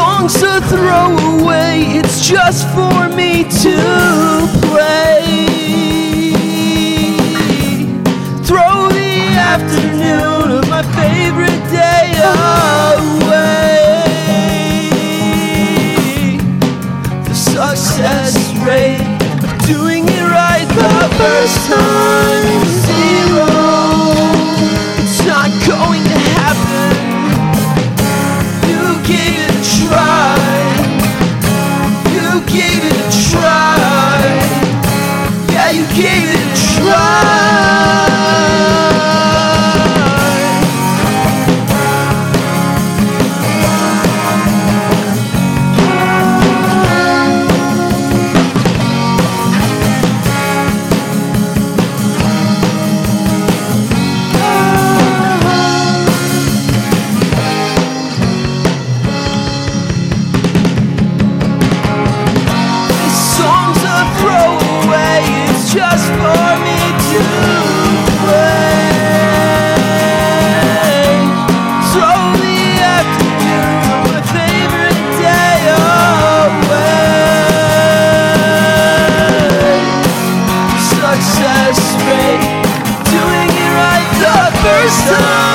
song's a throwaway, it's just for me to play. Throw the afternoon of my favorite day away. The success rate of doing it right the first time. this time